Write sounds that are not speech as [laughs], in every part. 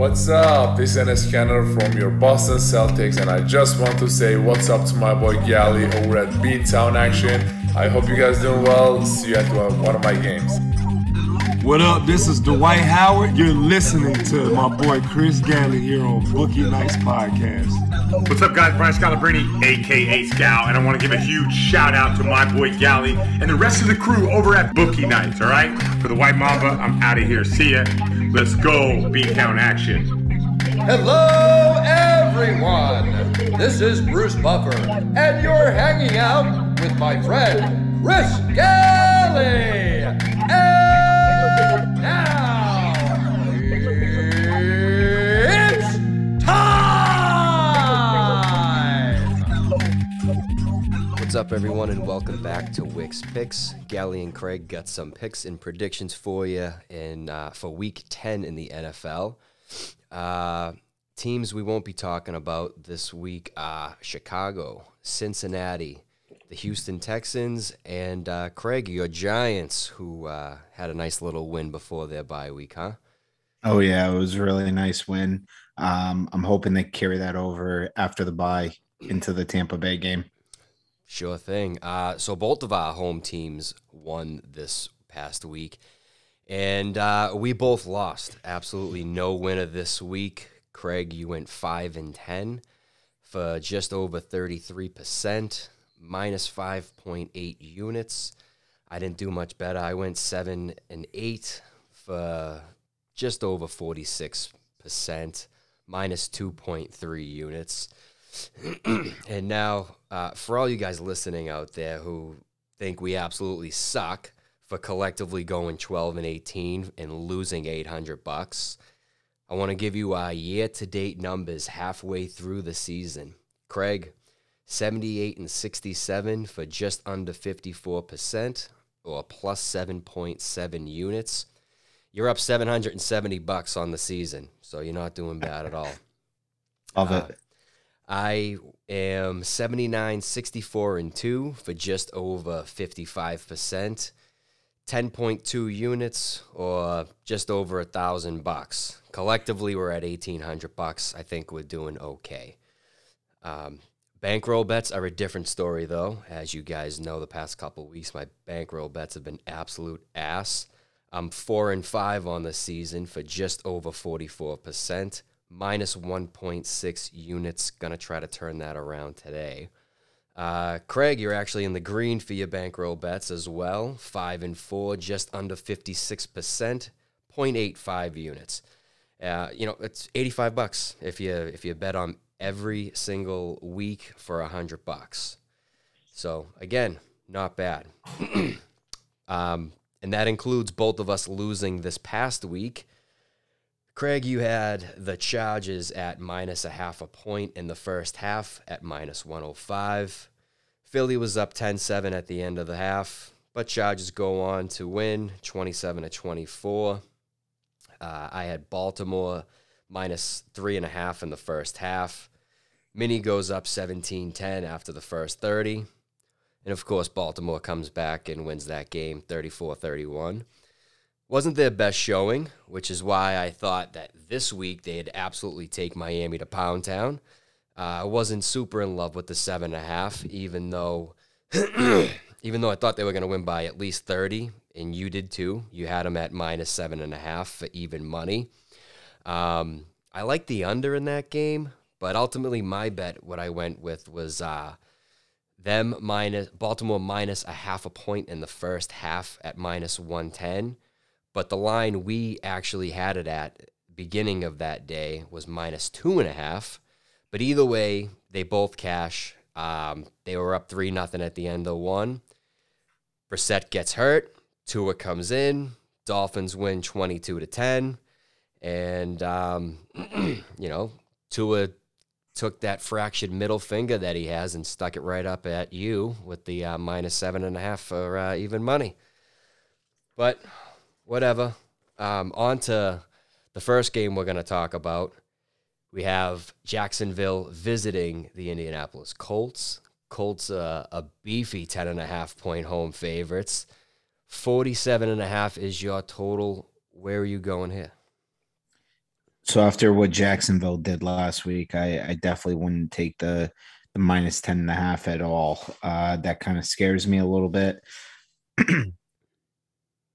What's up? This is Enes Kanter from your Boston Celtics, and I just want to say what's up to my boy Gally over at Beantown Action. I hope you guys doing well. See you at one of my games. What up? This is Dwight Howard. You're listening to my boy Chris Galley here on Bookie Nights Podcast. What's up, guys? Brian Scalabrine, aka Scal, and I want to give a huge shout out to my boy Galley and the rest of the crew over at Bookie Nights. All right, for the White Mamba, I'm out of here. See ya. Let's go, Beantown action. Hello, everyone. This is Bruce Buffer, and you're hanging out with my friend Chris Galley. And now up, everyone, and welcome back to Wicks Picks. Gally and Craig got some picks and predictions for you in uh, for Week 10 in the NFL. Uh, teams we won't be talking about this week are Chicago, Cincinnati, the Houston Texans, and uh, Craig, your Giants, who uh, had a nice little win before their bye week, huh? Oh yeah, it was a really nice win. Um, I'm hoping they carry that over after the bye into the Tampa Bay game. Sure thing. Uh, so both of our home teams won this past week, and uh, we both lost. Absolutely no winner this week. Craig, you went five and ten for just over thirty-three percent, minus five point eight units. I didn't do much better. I went seven and eight for just over forty-six percent, minus two point three units. And now, uh, for all you guys listening out there who think we absolutely suck for collectively going 12 and 18 and losing 800 bucks, I want to give you our year to date numbers halfway through the season. Craig, 78 and 67 for just under 54% or plus 7.7 units. You're up 770 bucks on the season, so you're not doing bad at all. Love Uh, it. I am 79, 64, and 2 for just over 55%. 10.2 units or just over a thousand bucks. Collectively, we're at 1800 bucks. I think we're doing okay. Um, bankroll bets are a different story, though. As you guys know, the past couple weeks, my bankroll bets have been absolute ass. I'm four and five on the season for just over 44%, minus 1.6 units. Gonna try to turn that around today. Uh, Craig, you're actually in the green for your bankroll bets as well. Five and four, just under 56%, 0.85 units. Uh, you know, it's 85 bucks if you if you bet on every single week for a hundred bucks. So again, not bad. [clears throat] um, and that includes both of us losing this past week. Craig, you had the Chargers at minus a half a point in the first half at minus 105. Philly was up 10 7 at the end of the half, but Chargers go on to win 27 to 24. Uh, I had Baltimore minus three and a half in the first half. Mini goes up 17 10 after the first 30. And of course, Baltimore comes back and wins that game 34 31. Wasn't their best showing, which is why I thought that this week they'd absolutely take Miami to Pound Town. Uh, I wasn't super in love with the seven and a half, even though, [clears throat] even though I thought they were going to win by at least thirty, and you did too. You had them at minus seven and a half for even money. Um, I like the under in that game, but ultimately my bet, what I went with was uh, them minus Baltimore minus a half a point in the first half at minus one ten. But the line we actually had it at beginning of that day was minus two and a half. But either way, they both cash. Um, they were up three nothing at the end of one. Brissett gets hurt. Tua comes in. Dolphins win twenty two to ten, and um, [clears throat] you know Tua took that fractured middle finger that he has and stuck it right up at you with the uh, minus seven and a half for uh, even money. But whatever. Um, on to the first game we're going to talk about. We have Jacksonville visiting the Indianapolis Colts. Colts uh, a beefy 10 and a half point home favorites. 47 and a half is your total. Where are you going here? So after what Jacksonville did last week, I, I definitely wouldn't take the the minus 10 and a half at all. Uh, that kind of scares me a little bit. [clears throat]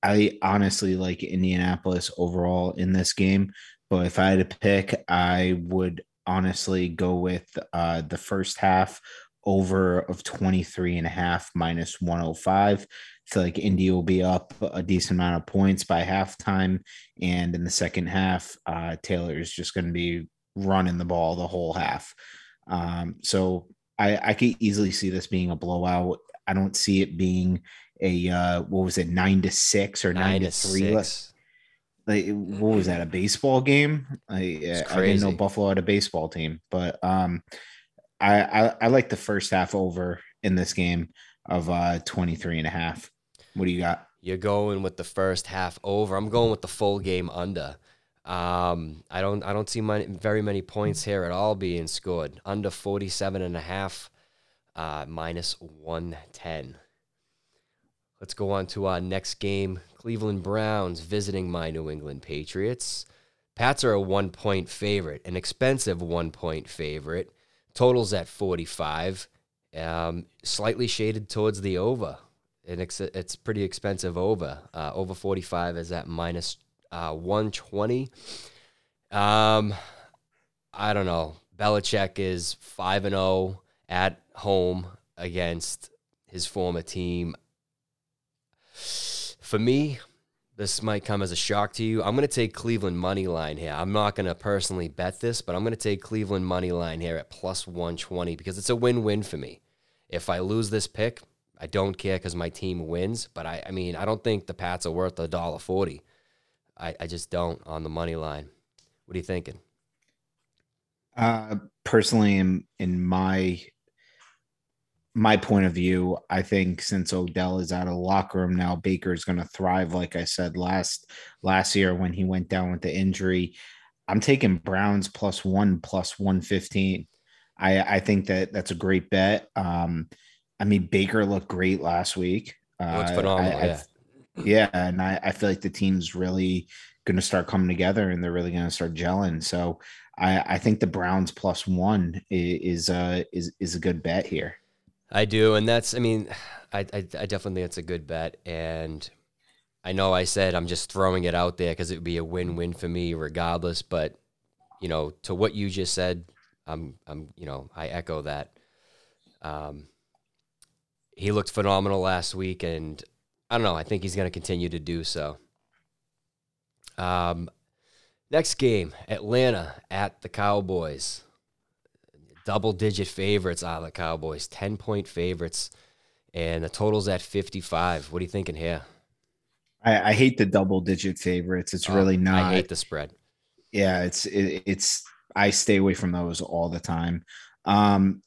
I honestly like Indianapolis overall in this game, but if I had to pick, I would honestly go with uh, the first half over of 23 and a half minus 105. I feel like Indy will be up a decent amount of points by halftime. And in the second half, uh, Taylor is just going to be running the ball the whole half. Um, so I, I could easily see this being a blowout. I don't see it being a uh, what was it nine to six or nine, Nine to three? six. Like what was that a baseball game? I, I didn't know. Buffalo had a baseball team, but um, I, I I like the first half over in this game of uh 23 and a half. What do you got? You're going with the first half over. I'm going with the full game under. Um, I don't I don't see many, very many points here at all being scored. Under 47 and a half, uh, minus 110. Let's go on to our next game. Cleveland Browns visiting my New England Patriots. Pats are a one point favorite, an expensive one point favorite. Totals at 45. Um, slightly shaded towards the over. And it's, it's pretty expensive over. Uh, over 45 is at minus uh, 120. Um, I don't know. Belichick is 5 and 0 at home against his former team. For me, this might come as a shock to you. I'm going to take Cleveland money line here. I'm not going to personally bet this, but I'm going to take Cleveland money line here at plus 120 because it's a win-win for me. If I lose this pick, I don't care because my team wins. But I, I mean, I don't think the Pats are worth a dollar forty. I, I just don't on the money line. What are you thinking? Uh, personally, in in my my point of view, I think since Odell is out of the locker room now, Baker is going to thrive. Like I said last last year when he went down with the injury, I'm taking Browns plus one plus one fifteen. I I think that that's a great bet. Um, I mean Baker looked great last week. Uh, phenomenal. I- I- yeah. yeah, and I, I feel like the team's really going to start coming together and they're really going to start gelling. So I, I think the Browns plus one i- is uh is is a good bet here. I do, and that's. I mean, I, I, I definitely think it's a good bet, and I know I said I'm just throwing it out there because it would be a win-win for me regardless. But you know, to what you just said, I'm, I'm, you know, I echo that. Um, he looked phenomenal last week, and I don't know. I think he's going to continue to do so. Um, next game, Atlanta at the Cowboys double digit favorites are the Cowboys, 10 point favorites, and the total's at 55. What are you thinking here? I, I hate the double digit favorites. It's Oh, really not. I hate the spread. yeah, it's it, it's I stay away from those all the time. Um,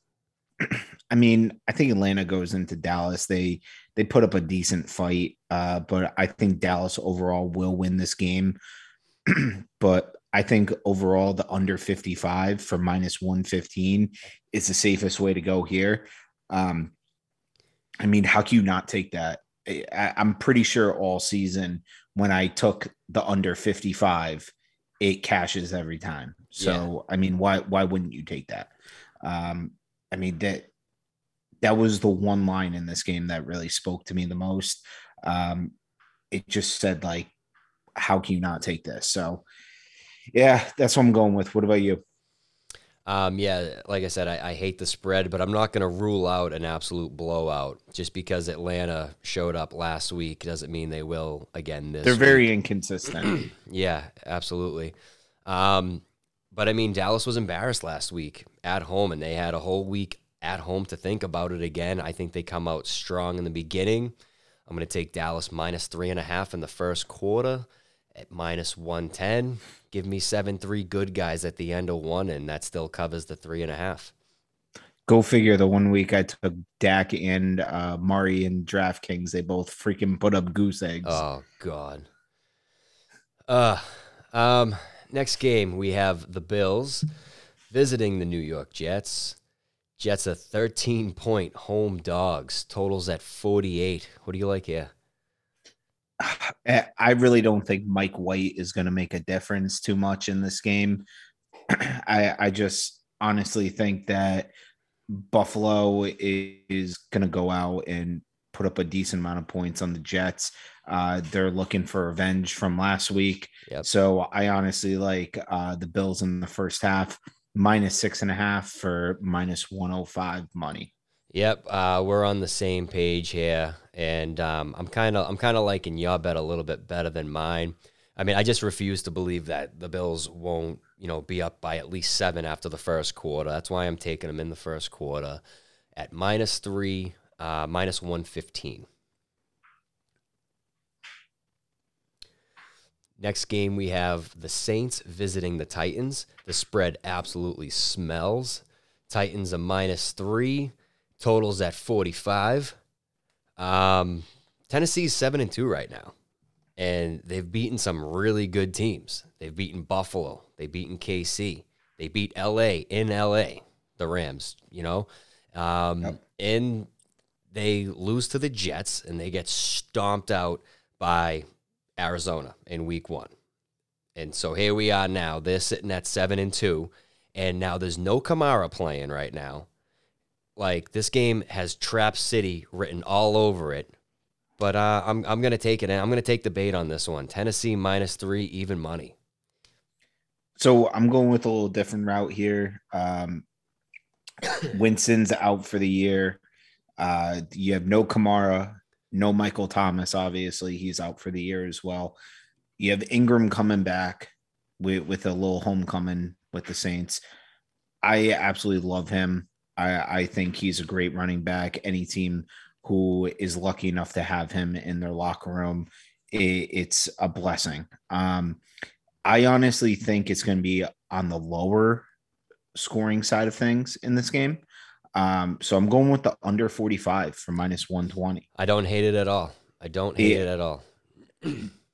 [clears throat] I mean, I think Atlanta goes into Dallas. They they put up a decent fight, uh, but I think Dallas overall will win this game. [clears throat] but I think overall the under 55 for minus 115 is the safest way to go here. Um, I mean, how can you not take that? I, I'm pretty sure all season when I took the under 55, it cashes every time. So I mean, why why wouldn't you take that? Um, I mean that that was the one line in this game that really spoke to me the most. Um, it just said like, how can you not take this? So yeah, that's what I'm going with. What about you? Um, yeah, like I said, I, I hate the spread, but I'm not going to rule out an absolute blowout just because Atlanta showed up last week doesn't mean they will again this They're week. very inconsistent. [clears throat] Yeah, absolutely. Um, but I mean, Dallas was embarrassed last week at home, and they had a whole week at home to think about it again. I think they come out strong in the beginning. I'm going to take Dallas minus three and a half in the first quarter at minus 110. Give me 7 3 good guys at the end of one, and that still covers the three and a half. Go figure. The one week I took Dak and uh, Mari and DraftKings, they both freaking put up goose eggs. Oh, God. Uh, um, next game, we have the Bills visiting the New York Jets. Jets are 13 point home dogs. Totals at 48. What do you like here? [sighs] Eh, I really don't think Mike White is going to make a difference too much in this game. [clears throat] I, I just honestly think that Buffalo is going to go out and put up a decent amount of points on the Jets. Uh, they're looking for revenge from last week. Yep. So I honestly like uh, the Bills in the first half, minus six and a half for minus 105 money. Yep, uh, we're on the same page here, and um, I'm kind of I'm kind of liking your bet a little bit better than mine. I mean, I just refuse to believe that the Bills won't, you know, be up by at least seven after the first quarter. That's why I'm taking them in the first quarter at minus three, uh, minus one fifteen. Next game, we have the Saints visiting the Titans. The spread absolutely smells. Titans a minus three. Totals at 45. Um, Tennessee's 7 and 2 right now. And they've beaten some really good teams. They've beaten Buffalo. They've beaten KC. They beat LA in LA, the Rams, you know? Um, Yep. And they lose to the Jets and they get stomped out by Arizona in week one. And so here we are now. They're sitting at seven and two. And now there's no Kamara playing right now. Like this game has Trap City written all over it. But uh, I'm I'm gonna take it. I'm gonna take the bait on this one. Tennessee minus three, even money. So I'm going with a little different route here. Um, [coughs] Winston's out for the year. Uh, you have no Kamara, no Michael Thomas. Obviously, he's out for the year as well. You have Ingram coming back with, with a little homecoming with the Saints. I absolutely love him. I, I think he's a great running back. Any team who is lucky enough to have him in their locker room, it, it's a blessing. Um, I honestly think it's going to be on the lower scoring side of things in this game. Um, so I'm going with the under 45 for minus 120. I don't hate it at all. I don't hate Yeah. it at all.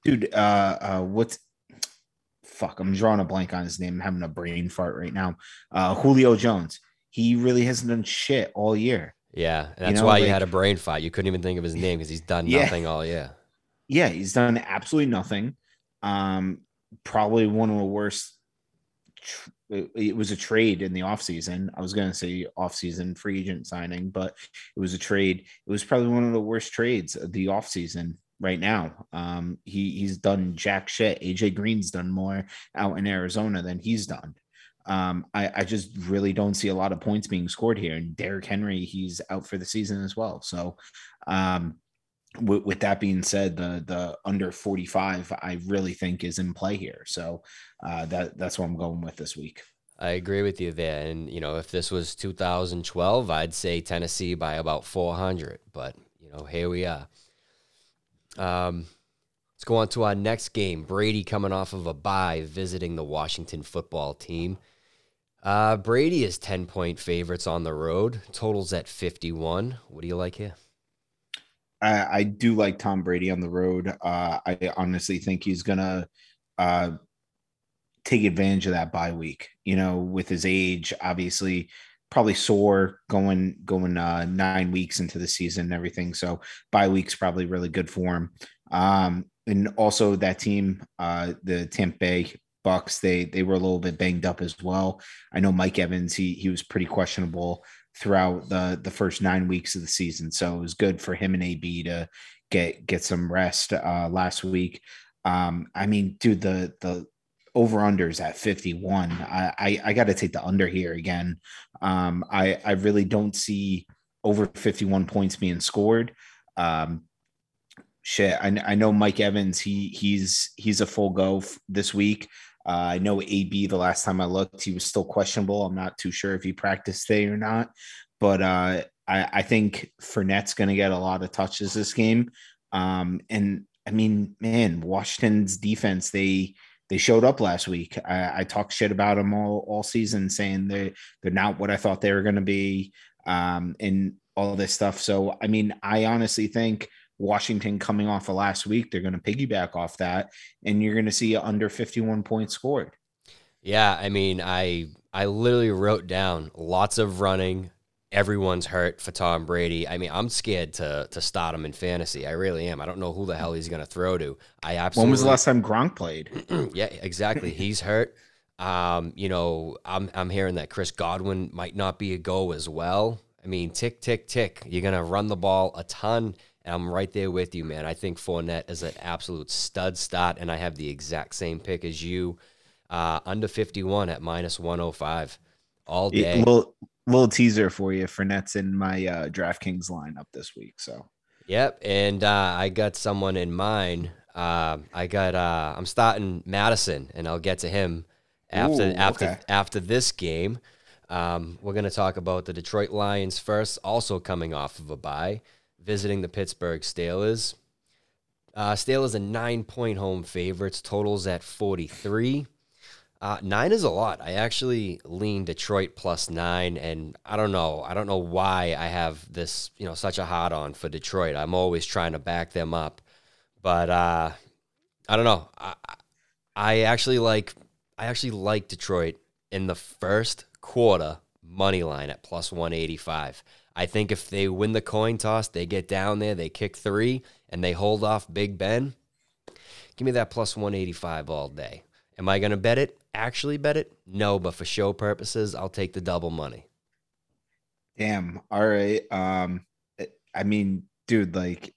Dude, uh, uh, what's fuck? I'm drawing a blank on his name. I'm having a brain fart right now. Uh, Julio Jones. He really hasn't done shit all year. Yeah, that's know, why you had a brain fight. You couldn't even think of his name because he's done Yeah. nothing all year. Yeah, he's done absolutely nothing. Um, probably one of the worst. tr- It it was a trade in the offseason. I was going to say offseason free agent signing, but it was a trade. It was probably one of the worst trades of the offseason right now. Um, he he's done jack shit. AJ Green's done more out in Arizona than he's done. Um, I, I just really don't see a lot of points being scored here. And Derrick Henry, he's out for the season as well. So, um, with, with that being said, the the under 45, I really think is in play here. So uh, that that's what I'm going with this week. I agree with you there. And, you know, if this was 2012, I'd say Tennessee by about 400. But, you know, here we are. Um, let's go on to our next game. Brady coming off of a bye, visiting the Washington football team. Uh, Brady is 10 point favorites on the road, totals at 51. What do you like here? I, I do like Tom Brady on the road. Uh, I honestly think he's gonna uh, take advantage of that bye week. You know, with his age, obviously, probably sore going going uh, nine weeks into the season and everything. So bye week's probably really good for him. Um, and also that team, uh, the Tampa Bay Bucks, they they were a little bit banged up as well. I know Mike Evans, he he was pretty questionable throughout the the first nine weeks of the season. So it was good for him and AB to get get some rest uh, last week. Um, I mean, dude, the the over unders at 51. I I, I got to take the under here again. Um, I I really don't see over 51 points being scored. Um, shit, I, I know Mike Evans. He he's he's a full go f- this week. Uh, I know AB. The last time I looked, he was still questionable. I'm not too sure if he practiced today or not, but uh, I, I think Fournette's going to get a lot of touches this game. Um, and I mean, man, Washington's defense they they showed up last week. I, I talked shit about them all all season, saying they they're not what I thought they were going to be, um, and all this stuff. So I mean, I honestly think Washington coming off of last week, they're going to piggyback off that, and you're going to see under 51 points scored. Yeah, I mean, I I literally wrote down lots of running everyone's hurt for Tom Brady. I mean, I'm scared to to start him in fantasy. I really am. I don't know who the hell he's going to throw to. I absolutely When was the last time Gronk played? [clears throat] yeah, exactly. He's hurt. Um, you know, I'm I'm hearing that Chris Godwin might not be a go as well. I mean, tick tick tick. You're gonna run the ball a ton, I'm right there with you, man. I think Fournette is an absolute stud start, and I have the exact same pick as you. Uh, under 51 at minus 105 all day. little little teaser for you. Fournette's in my uh, DraftKings lineup this week. So Yep, and uh, I got someone in mind. Uh, I got uh, I'm starting Mattison, and I'll get to him after Ooh, after okay. after this game. Um, we're gonna talk about the Detroit Lions first, also coming off of a bye, visiting the Pittsburgh Steelers. Uh, Steelers are nine point home favorites. Totals at 43. Uh, nine is a lot. I actually lean Detroit plus nine, and I don't know. I don't know why I have this, you know, such a hard on for Detroit. I'm always trying to back them up, but uh, I don't know. I, I actually like. I actually like Detroit in the first quarter money line at plus 185. I think if they win the coin toss, they get down there, they kick three, and they hold off Big Ben. Give me that plus 185 all day. Am I going to bet it? Actually, bet it? No, but for show purposes, I'll take the double money. damn. All right. Um, I mean, dude, like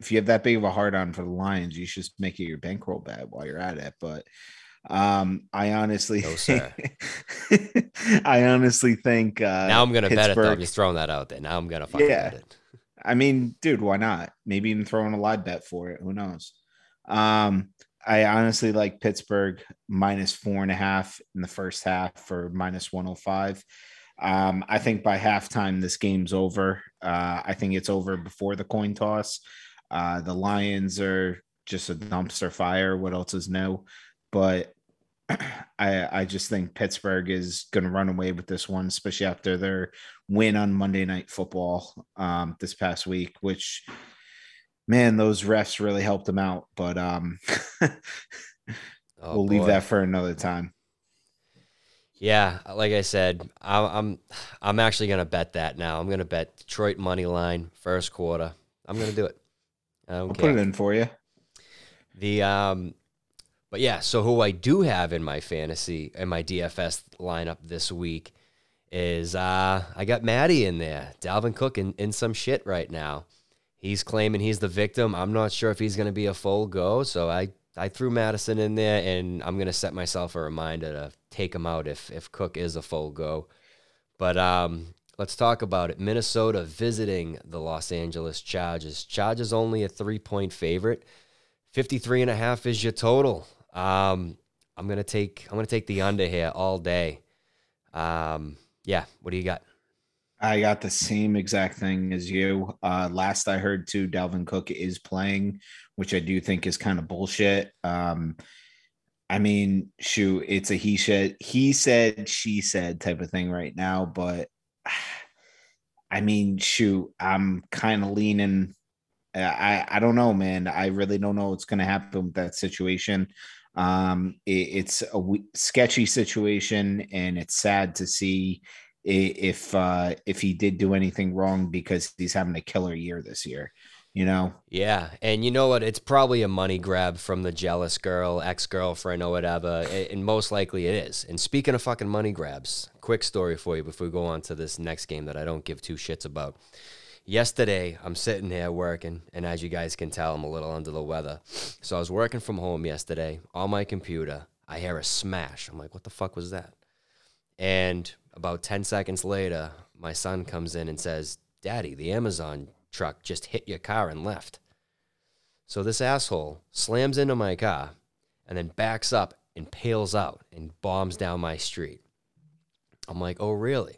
if you have that big of a hard on for the Lions, you should just make it your bankroll bet while you're at it. But um, I honestly, No, sir. [laughs] I honestly think uh, now I'm going to bet it, though. I'm just throwing that out there. Now I'm to fucking Yeah. bet it. I mean, dude, why not? Maybe even throwing a live bet for it. Who knows? Um, I honestly like Pittsburgh minus four and a half in the first half for minus 105. Um, I think by halftime, this game's over. Uh, I think it's over before the coin toss. Uh, the Lions are just a dumpster fire. What else is new? But [clears throat] I I just think Pittsburgh is going to run away with this one, especially after their win on Monday Night Football um, this past week. Which, man, those refs really helped them out. But um, [laughs] Oh, we'll leave that for another time. Yeah, like I said, I'm I'm, I'm actually gonna bet that now. I'm gonna bet Detroit money line first quarter. I'm gonna do it. I will put it in for you. The um, but yeah. So who I do have in my fantasy and my DFS lineup this week is uh, I got Maddie in there. Dalvin Cook in, in some shit right now. He's claiming he's the victim. I'm not sure if he's going to be a full go. So I I threw Mattison in there, and I'm going to set myself a reminder to take him out if if Cook is a full go. But um, let's talk about it. Minnesota visiting the Los Angeles Chargers. Chargers only a three point favorite. 53 and a half is your total. Um, I'm gonna take I'm gonna take the under here all day. Um, yeah, what do you got? I got the same exact thing as you. Uh, last I heard, too, Dalvin Cook is playing, which I do think is kind of bullshit. Um, I mean, shoot, it's a he said, he said, she said type of thing right now. But [sighs] I mean, shoot, I'm kind of leaning. I I don't know, man. I really don't know what's going to happen with that situation. Um, it, it's a w- sketchy situation, and it's sad to see if uh if he did do anything wrong because he's having a killer year this year you know Yeah, and you know what? It's probably a money grab from the jealous girl, ex girlfriend, or whatever, and most likely it is. And speaking of fucking money grabs, quick story for you before we go on to this next game that I don't give two shits about. Yesterday, I'm sitting here working, and as you guys can tell, I'm a little under the weather. So I was working from home yesterday on my computer. I hear a smash. I'm like, what the fuck was that? And about 10 seconds later, my son comes in and says, Daddy, the Amazon truck just hit your car and left. So this asshole slams into my car and then backs up and pales out and bombs down my street. I'm like, oh, really?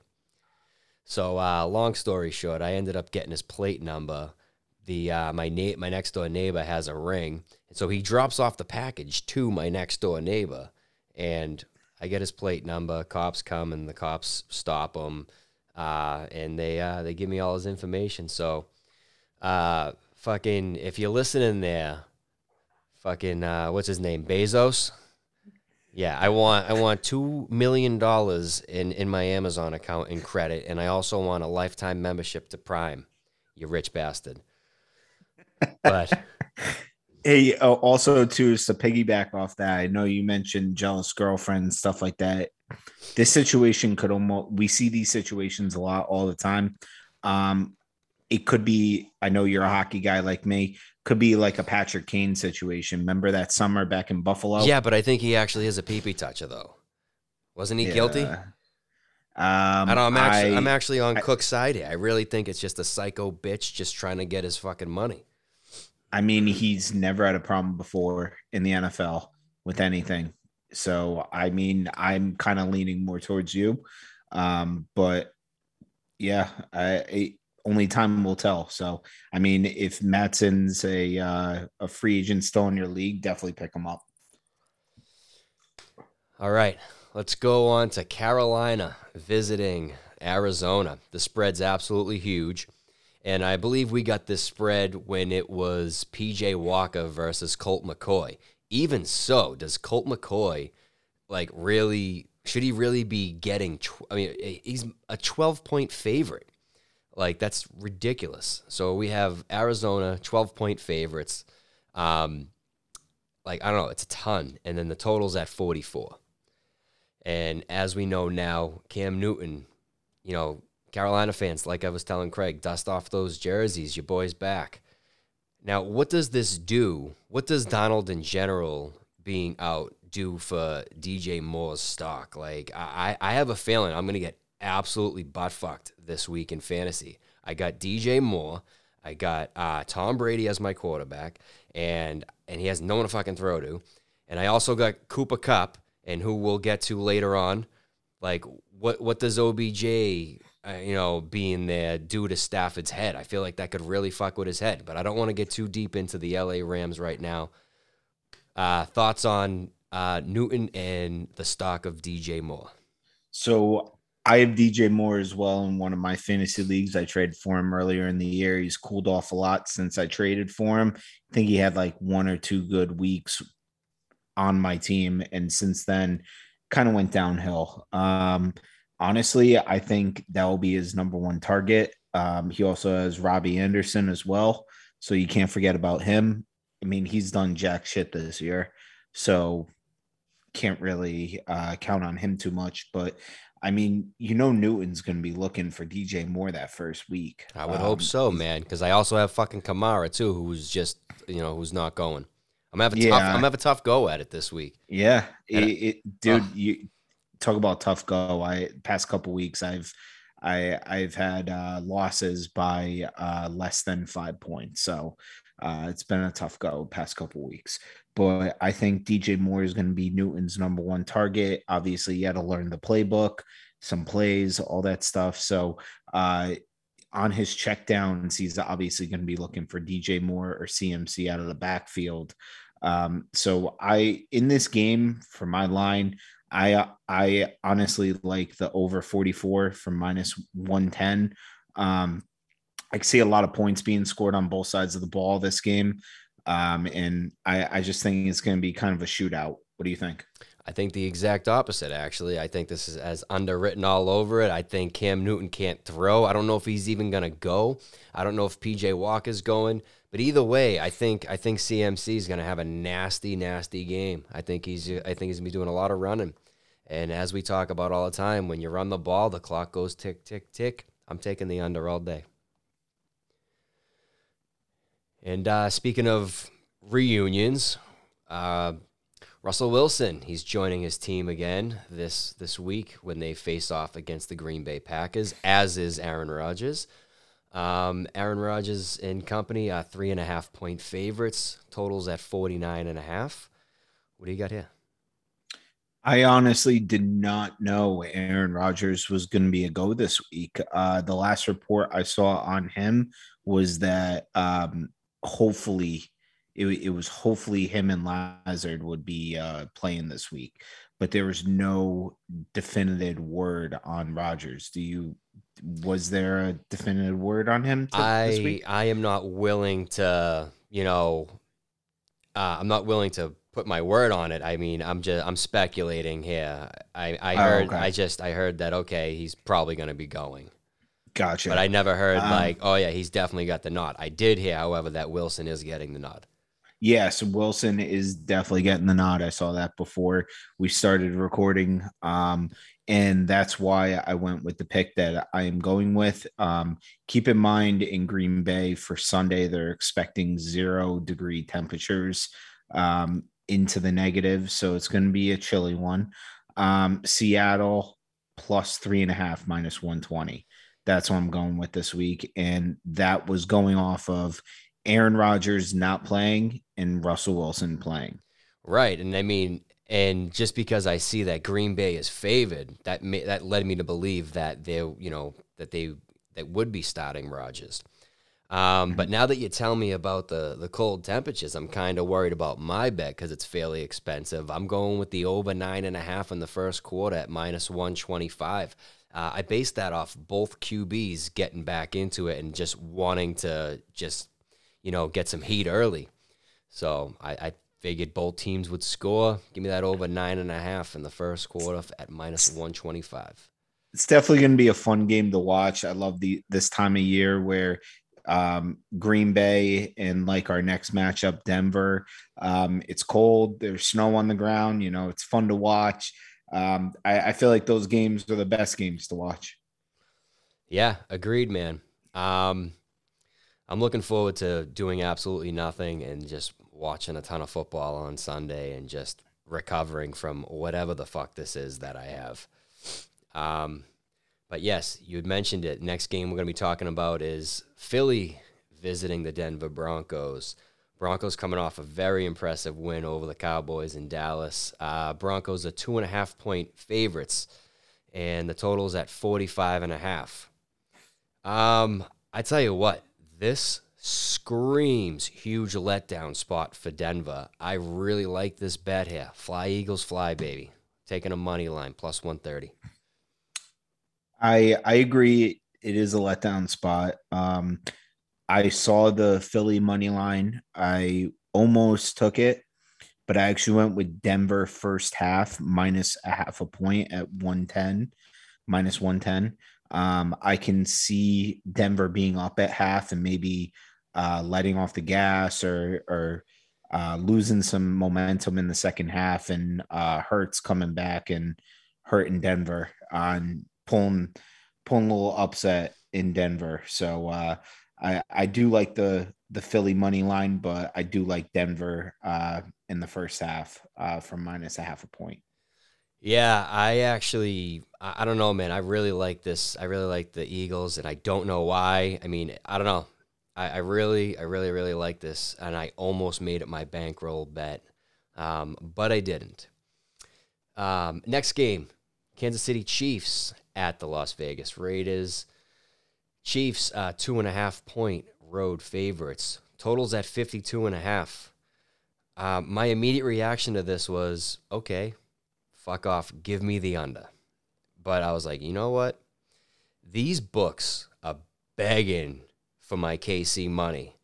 So, uh, long story short, I ended up getting his plate number. The uh, my na- my next door neighbor has a ring, so he drops off the package to my next door neighbor, and I get his plate number. Cops come and the cops stop him, uh, and they uh, they give me all his information. So, uh, fucking, if you're listening there, fucking, uh, what's his name, Bezos? Yeah, I want I want two million dollars in in my Amazon account in credit, and I also want a lifetime membership to Prime. You rich bastard. But [laughs] Hey, uh, also too, to piggyback off that. I know you mentioned jealous girlfriends, stuff like that. This situation could almost we see these situations a lot all the time. Um, it could be. I know you're a hockey guy like me. Could be like a Patrick Kane situation. Remember that summer back in Buffalo? yeah, but I think he actually is a pee-pee toucher, though. Wasn't he guilty? Um, I know. I'm actually, I- I'm actually on I- Cook's side here. I really think it's just a psycho bitch just trying to get his fucking money. I mean, he's never had a problem before in the NFL with anything. So, I mean, I'm kind of leaning more towards you. Um, but yeah, I only time will tell. So, I mean, if Mattison's a uh, a free agent still in your league, definitely pick him up. All right, let's go on to Carolina visiting Arizona. The spread's absolutely huge. And I believe we got this spread when it was PJ Walker versus Colt McCoy. Even so, does Colt McCoy like really should he really be getting I mean he's a 12 point favorite. Like that's ridiculous. So we have Arizona 12 point favorites. Um like I don't know, it's a ton and then the total's at 44. And as we know now, Cam Newton, you know, Carolina fans, like I was telling Craig, dust off those jerseys. Your boy's back. Now, what does this do? What does Darnold in general being out do for DJ Moore's stock? Like, I, I have a feeling I'm going to get absolutely butt fucked this week in fantasy. I got DJ Moore. I got uh, Tom Brady as my quarterback, and and he has no one to fucking throw to. And I also got Cooper Kupp, and who we'll get to later on. Like, what what does OBJ, uh, you know, being there do to Stafford's head? I feel like that could really fuck with his head. But I don't want to get too deep into the LA Rams right now. Uh, thoughts on uh, Newton and the stock of DJ Moore? So I have DJ Moore as well in one of my fantasy leagues. I traded for him earlier in the year. He's cooled off a lot since I traded for him. I think he had like one or two good weeks on my team, and since then, kind of went downhill. Um, honestly, I think that will be his number one target. Um, he also has Robbie Anderson as well, so you can't forget about him. I mean, he's done jack shit this year, so can't really uh, count on him too much. But I mean, you know, Newton's going to be looking for DJ Moore that first week. I would Um, hope so, man, because I also have fucking Kamara too, who's just you know who's not going. I'm having tough. Yeah. I'm having a tough go at it this week. Yeah, it, And- it, dude, Ugh. you talk about tough go. I past couple weeks, I've I I've had uh, losses by uh, less than five points, so uh, it's been a tough go past couple weeks. But I think DJ Moore is going to be Newton's number one target. Obviously, you had to learn the playbook, some plays, all that stuff. So uh, on his checkdowns, he's obviously going to be looking for DJ Moore or CMC out of the backfield. Um, so I in this game for my line, I I honestly like the over 44 from minus 110. Um, I see a lot of points being scored on both sides of the ball this game. Um, and I, I just think it's going to be kind of a shootout. What do you think? I think the exact opposite, actually. I think this is as underwritten all over it. I think Cam Newton can't throw. I don't know if he's even gonna go. I don't know if PJ Walk is going. But either way, I think I think CMC is gonna have a nasty, nasty game. I think he's I think he's gonna be doing a lot of running. And as we talk about all the time, when you run the ball, the clock goes tick, tick, tick. I'm taking the under all day. And uh, speaking of reunions, uh, Russell Wilson, he's joining his team again this this week when they face off against the Green Bay Packers, as is Aaron Rodgers. Um, Aaron Rodgers and company are three and a half point favorites. Totals at 49 and a half. What do you got here? I honestly did not know Aaron Rodgers was going to be a go this week. Uh, the last report I saw on him was that um, hopefully it, it was hopefully him and Lazard would be uh, playing this week, but there was no definitive word on Rodgers. Do you? Was there a definitive word on him to, this I week? I am not willing to, you know, uh, I'm not willing to put my word on it. I mean, I'm just I'm speculating here. I I Oh, heard okay. I just I heard that okay, he's probably going to be going. Gotcha. But I never heard Um, like, oh yeah, he's definitely got the nod. I did hear, however, that Wilson is getting the nod. Yes, Wilson is definitely getting the nod. I saw that before we started recording. Um, and that's why I went with the pick that I am going with. Um, keep in mind in Green Bay for Sunday, they're expecting zero degree temperatures um, into the negative. So it's going to be a chilly one. Um, Seattle plus three and a half minus 120. That's what I'm going with this week. And that was going off of Aaron Rodgers not playing and Russell Wilson playing. Right, and I mean, and just because I see that Green Bay is favored, that ma- that led me to believe that they, you know, that they that would be starting Rodgers. Um, but now that you tell me about the the cold temperatures, I'm kind of worried about my bet because it's fairly expensive. I'm going with the over nine and a half in the first quarter at minus one twenty five. Uh, I based that off both QBs getting back into it and just wanting to just you know get some heat early. So I, I figured both teams would score. Give me that over nine and a half in the first quarter at minus one twenty five. It's definitely going to be a fun game to watch. I love the this time of year where um, Green Bay and like our next matchup, Denver. Um, it's cold. There's snow on the ground. You know, it's fun to watch. Um, I, I feel like those games are the best games to watch. Yeah, agreed, man. Um, I'm looking forward to doing absolutely nothing and just watching a ton of football on Sunday and just recovering from whatever the fuck this is that I have. Um, but yes, you had mentioned it. Next game we're going to be talking about is Philly visiting the Denver Broncos. Broncos coming off a very impressive win over the Cowboys in Dallas. Uh, Broncos are two and a half point favorites, and the total's at 45 and a half. Um, I tell you what, this screams huge letdown spot for Denver. I really like this bet here. Fly Eagles fly, baby. Taking a money line plus 130. I I agree. It is a letdown spot. Um, I saw the Philly money line. I almost took it, but I actually went with Denver first half minus a half a point at 110, minus 110. Um, I can see Denver being up at half and maybe uh, letting off the gas or or uh, losing some momentum in the second half and uh, Hurts coming back and hurting Denver on pulling pulling a little upset in Denver. So uh, I I do like the the Philly money line, but I do like Denver uh, in the first half uh, minus a half a point. Yeah, I actually, I I don't know, man. I really like this. I really like the Eagles, and I don't know why. I mean, I don't know. I, I really, I really, really like this, and I almost made it my bankroll bet, um, but I didn't. Um, next game, Kansas City Chiefs at the Las Vegas Raiders. Chiefs, uh, two and a half point road favorites. Totals at 52 and a half. Uh, my immediate reaction to this was, okay, fuck off, give me the under. But I was like, you know what? These books are begging for my KC money,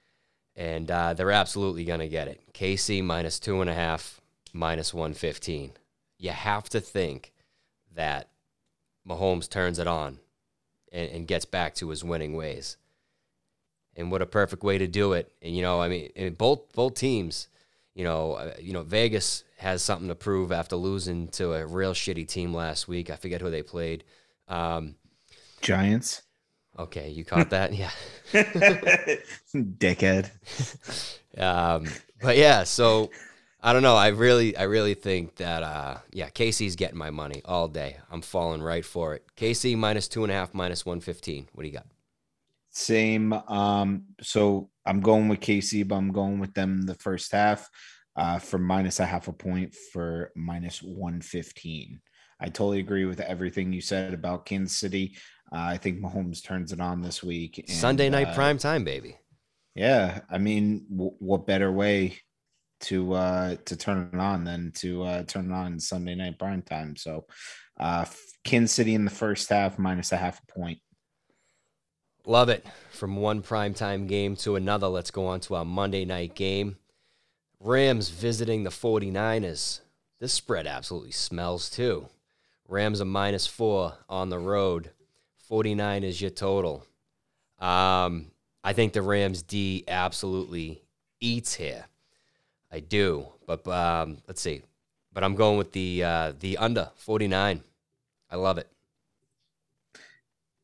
and uh, they're absolutely going to get it. KC minus two and a half, minus 115. You have to think that Mahomes turns it on and, and gets back to his winning ways. And what a perfect way to do it. And, you know, I mean, and both, both teams, you know, uh, you know, Vegas has something to prove after losing to a real shitty team last week. I forget who they played. Um, Giants, okay, you caught that, yeah. [laughs] dickhead. [laughs] Um, but yeah, so I don't know. I really, I really think that, uh, yeah, KC's getting my money all day. I'm falling right for it. KC minus two and a half, minus one fifteen. What do you got? Same. Um, so I'm going with KC, but I'm going with them the first half uh, for minus a half a point for minus 115. I totally agree with everything you said about Kansas City. Uh, I think Mahomes turns it on this week. and, Sunday night uh, prime time, baby. Yeah, I mean, w- what better way to uh to turn it on than to uh turn it on Sunday night prime time? So, uh City in the first half minus a half a point. Love it. From one primetime game to another, let's go on to our Monday night game. Rams visiting the 49ers. This spread absolutely smells too. Rams are minus four on the road. 49 is your total. Um, I think the Rams D absolutely eats here. I do, but um, let's see. But I'm going with the uh, the under 49. I love it.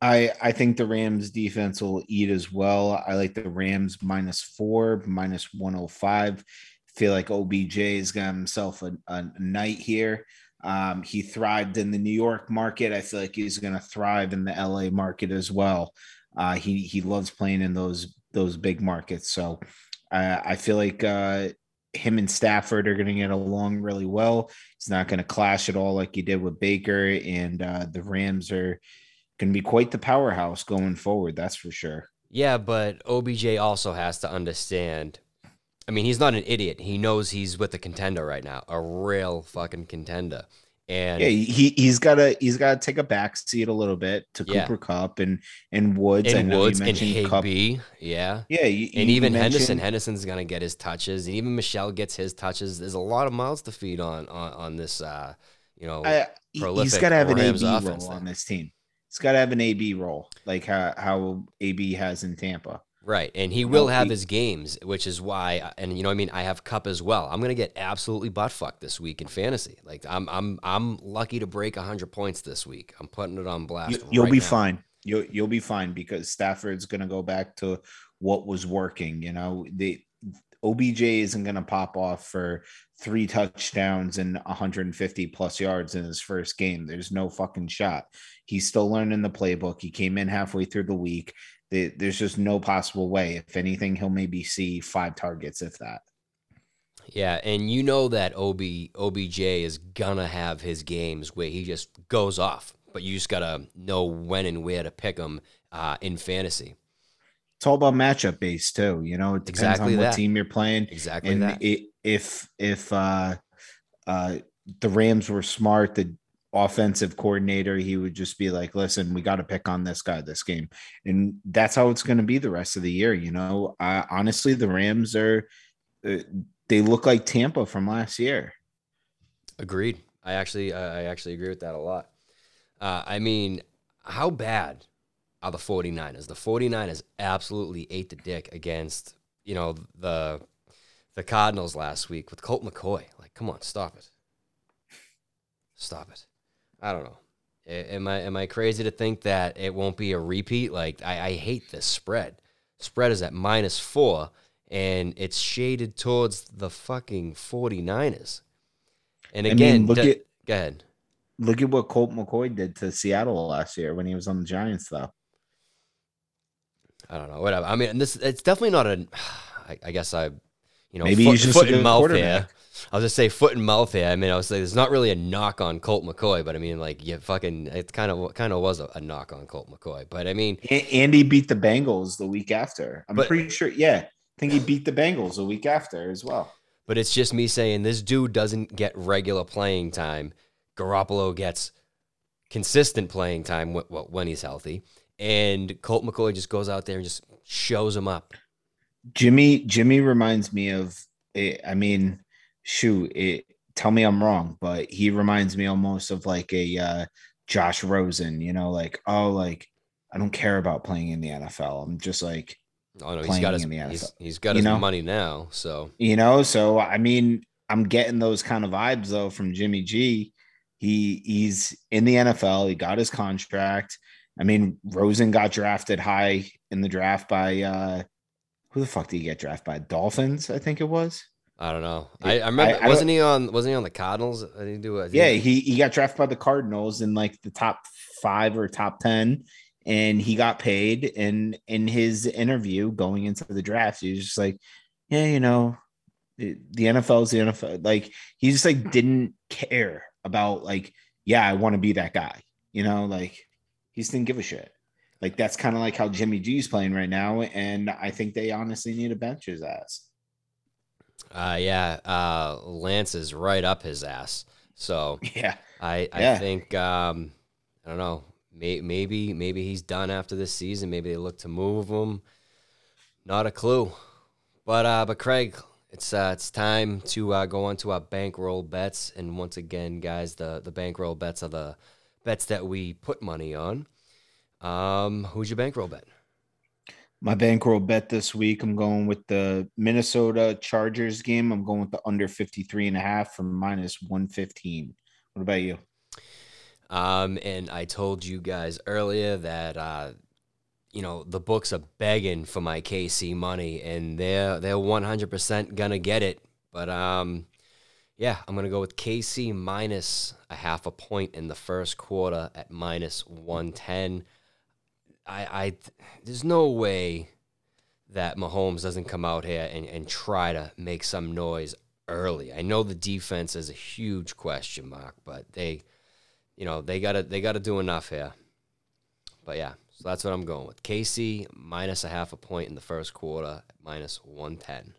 I I think the Rams defense will eat as well. I like the Rams minus four, minus 105. Feel like OBJ has got himself a, a night here. Um, he thrived in the New York market. I feel like he's going to thrive in the LA market as well. Uh, he he loves playing in those those big markets. So uh, I feel like uh, him and Stafford are going to get along really well. He's not going to clash at all like he did with Baker, and uh, the Rams are going to be quite the powerhouse going forward. That's for sure. Yeah, but OBJ also has to understand. I mean, he's not an idiot. He knows he's with a contender right now, a real fucking contender. And Yeah, he he's got to he's got to take a back seat a little bit to Yeah. Cooper Kupp and and Woods. And Woods and mentioned. Higbee, yeah. Yeah, you, And you even Henderson, Henderson's gonna get his touches, and even Michel gets his touches. There's a lot of mouths to feed on on, on this, uh, you know. I, he's got to have an AB role on this team. He's got to have an AB role, like how how AB has in Tampa. Right, and he will have his games, which is why, and you know, what I mean, I have Kupp as well. I'm gonna get absolutely butt fucked this week in fantasy. Like, I'm, I'm, I'm lucky to break hundred points this week. I'm putting it on blast. You, you'll right be now. fine. You'll you'll be fine because Stafford's going to go back to what was working. You know, the OBJ isn't going to pop off for three touchdowns and 150 plus yards in his first game. There's no fucking shot. He's still learning the playbook. He came in halfway through the week. The- There's just no possible way. If anything, he'll maybe see five targets, if that. Yeah, and you know that Ob OBJ is gonna have his games where he just goes off, but you just gotta know when and where to pick him uh, in fantasy. It's all about matchup based too. You know, it depends Exactly on what that. team you're playing. Exactly and that. i if if uh uh the Rams were smart, the offensive coordinator, he would just be like, "Listen, we got to pick on this guy this game," and that's how it's going to be the rest of the year. You know, uh, honestly, the Rams are uh, they look like Tampa from last year. Agreed. I actually, I I actually agree with that a lot. Uh, I mean, how bad are the 49ers? The 49ers absolutely ate the dick against, you know, the the Cardinals last week with Colt McCoy. Like, come on, stop it. Stop it. I don't know. Am I am I crazy to think that it won't be a repeat? Like, I, I hate this spread. Spread is at minus four, and it's shaded towards the fucking 49ers. And I mean, again, look d- at- go ahead. Look at what Colt McCoy did to Seattle last year when he was on the Giants, though. I don't know. Whatever. I mean, this it's definitely not a. [sighs] I, I guess I, you know, Maybe foot, he's just a foot and mouth here. I'll just say foot and mouth here. I mean, I was like, it's not really a knock on Colt McCoy, but I mean, like, you fucking, it kind of kind of was a, a knock on Colt McCoy. But I mean, A- Andy beat the Bengals the week after. I'm But- pretty sure. Yeah, I think he beat the Bengals the week after as well. But it's just me saying this dude doesn't get regular playing time. Garoppolo gets consistent playing time wh- wh- when he's healthy, and Colt McCoy just goes out there and just shows him up. Jimmy Jimmy reminds me of eh, I mean, shoot, it, tell me I'm wrong, but he reminds me almost of like a uh, Josh Rosen, you know, like oh, like I don't care about playing in the NFL. I'm just like, Oh no, he's got his he's, he's got his know? money now. So you know, so I mean, I'm getting those kind of vibes though from Jimmy G. He he's in the NFL. He got his contract. I mean, Rosen got drafted high in the draft by uh who the fuck did he get drafted by? Dolphins, I think it was. I don't know. I, I remember I- I wasn't he on wasn't he on the Cardinals? I didn't do it. Yeah, he he got drafted by the Cardinals in like the top five or top ten, and he got paid. And in his interview going into the draft, he was just like, "Yeah, you know, the NFL is the NFL." Like he just like didn't care about like, "Yeah, I want to be that guy." You know, like he just didn't give a shit. Like that's kind of like how Jimmy G's playing right now, and I think they honestly need to bench his ass. Uh, yeah. Uh, Lance is right up his ass. So [laughs] Yeah, I I Yeah. think um, I don't know. May, maybe maybe he's done after this season. Maybe they look to move him. Not a clue. But uh, but Craig, it's uh, it's time to uh, go on to our bankroll bets. And once again, guys, the the bankroll bets are the bets that we put money on. Um, who's your bankroll bet? My bankroll bet this week, I'm going with the Minnesota Chargers game. I'm going with the under 53 and a half from minus 115. What about you? Um, and I told you guys earlier that uh, you know the books are begging for my KC money, and they're they're 100% gonna get it. But um, yeah, I'm gonna go with KC minus a half a point in the first quarter at minus 110. I, I there's no way that Mahomes doesn't come out here and, and try to make some noise early. I know the defense is a huge question mark, but they, you know, they gotta they gotta do enough here. But yeah, so that's what I'm going with. KC minus a half a point in the first quarter, minus 110.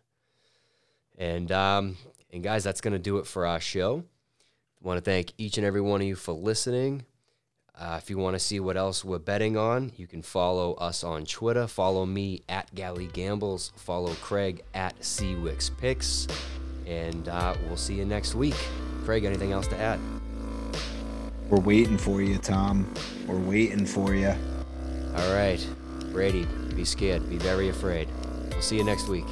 And um, and guys, that's gonna do it for our show. Want to thank each and every one of you for listening. Uh, if you want to see what else we're betting on, you can follow us on Twitter. Follow me at Gally Gambles. Follow Craig at Seawix Picks. And uh, we'll see you next week. Craig, anything else to add? We're waiting for you, Tom. We're waiting for you. All right. Brady, be scared. Be very afraid. We'll see you next week.